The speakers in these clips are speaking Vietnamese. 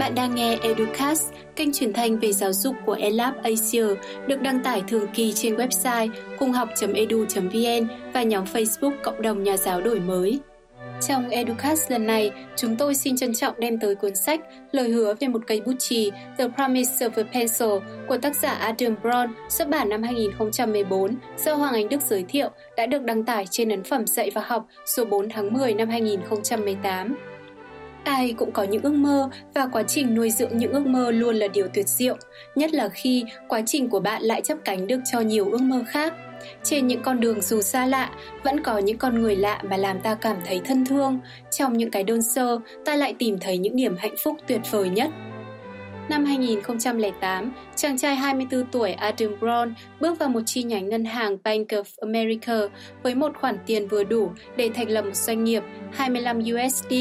Bạn đang nghe Educast, kênh truyền thanh về giáo dục của ELAB Asia, được đăng tải thường kỳ trên website cunghoc.edu.vn và nhóm Facebook Cộng đồng Nhà giáo đổi mới. Trong Educast lần này, chúng tôi xin trân trọng đem tới cuốn sách Lời hứa về một cây bút chì The Promise of a Pencil của tác giả Adam Brown xuất bản năm 2014 do Hoàng Anh Đức giới thiệu đã được đăng tải trên ấn phẩm dạy và học số 4 tháng 10 năm 2018. Ai cũng có những ước mơ và quá trình nuôi dưỡng những ước mơ luôn là điều tuyệt diệu, nhất là khi quá trình của bạn lại chấp cánh được cho nhiều ước mơ khác. Trên những con đường dù xa lạ, vẫn có những con người lạ mà làm ta cảm thấy thân thương. Trong những cái đơn sơ, ta lại tìm thấy những niềm hạnh phúc tuyệt vời nhất. Năm 2008, chàng trai 24 tuổi Adam Brown bước vào một chi nhánh ngân hàng Bank of America với một khoản tiền vừa đủ để thành lập một doanh nghiệp 25 USD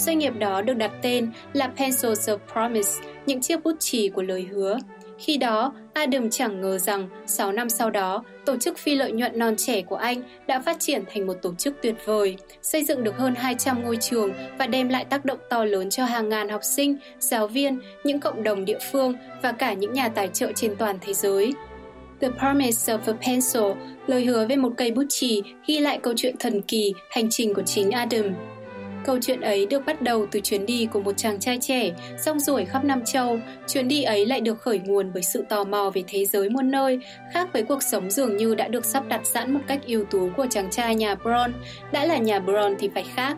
Doanh nghiệp đó được đặt tên là Pencils of Promise, những chiếc bút chì của lời hứa. Khi đó, Adam chẳng ngờ rằng 6 năm sau đó, tổ chức phi lợi nhuận non trẻ của anh đã phát triển thành một tổ chức tuyệt vời, xây dựng được hơn 200 ngôi trường và đem lại tác động to lớn cho hàng ngàn học sinh, giáo viên, những cộng đồng địa phương và cả những nhà tài trợ trên toàn thế giới. The Promise of a Pencil, lời hứa về một cây bút chì, ghi lại câu chuyện thần kỳ, hành trình của chính Adam. Câu chuyện ấy được bắt đầu từ chuyến đi của một chàng trai trẻ, rong ruổi khắp Nam Châu. Chuyến đi ấy lại được khởi nguồn bởi sự tò mò về thế giới muôn nơi, khác với cuộc sống dường như đã được sắp đặt sẵn một cách ưu tú của chàng trai nhà Bron, Đã là nhà Bron thì phải khác.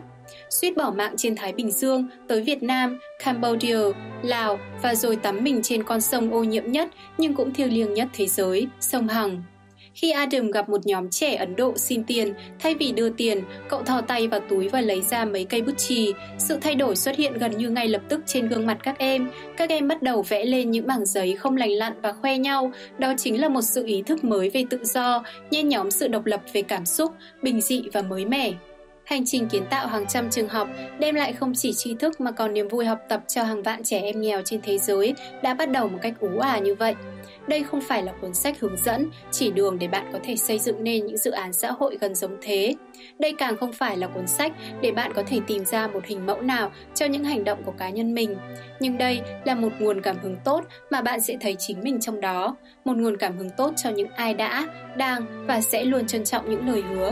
Suýt bỏ mạng trên Thái Bình Dương, tới Việt Nam, Cambodia, Lào và rồi tắm mình trên con sông ô nhiễm nhất nhưng cũng thiêng liêng nhất thế giới, sông Hằng. Khi Adam gặp một nhóm trẻ Ấn Độ xin tiền, thay vì đưa tiền, cậu thò tay vào túi và lấy ra mấy cây bút chì. Sự thay đổi xuất hiện gần như ngay lập tức trên gương mặt các em. Các em bắt đầu vẽ lên những bảng giấy không lành lặn và khoe nhau. Đó chính là một sự ý thức mới về tự do, nhen nhóm sự độc lập về cảm xúc, bình dị và mới mẻ. Hành trình kiến tạo hàng trăm trường học đem lại không chỉ tri thức mà còn niềm vui học tập cho hàng vạn trẻ em nghèo trên thế giới đã bắt đầu một cách ú ả như vậy. Đây không phải là cuốn sách hướng dẫn, chỉ đường để bạn có thể xây dựng nên những dự án xã hội gần giống thế. Đây càng không phải là cuốn sách để bạn có thể tìm ra một hình mẫu nào cho những hành động của cá nhân mình. Nhưng đây là một nguồn cảm hứng tốt mà bạn sẽ thấy chính mình trong đó, một nguồn cảm hứng tốt cho những ai đã, đang và sẽ luôn trân trọng những lời hứa.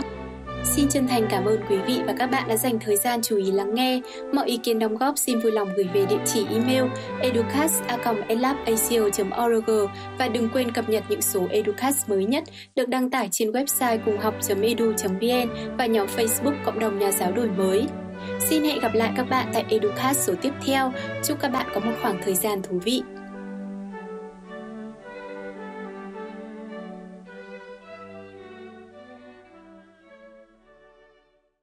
Xin chân thành cảm ơn quý vị và các bạn đã dành thời gian chú ý lắng nghe. Mọi ý kiến đóng góp xin vui lòng gửi về địa chỉ email educas@elapacio.org và đừng quên cập nhật những số Educast mới nhất được đăng tải trên website cùng học.edu.vn và nhóm Facebook Cộng đồng Nhà giáo đổi mới. Xin hẹn gặp lại các bạn tại Educast số tiếp theo. Chúc các bạn có một khoảng thời gian thú vị.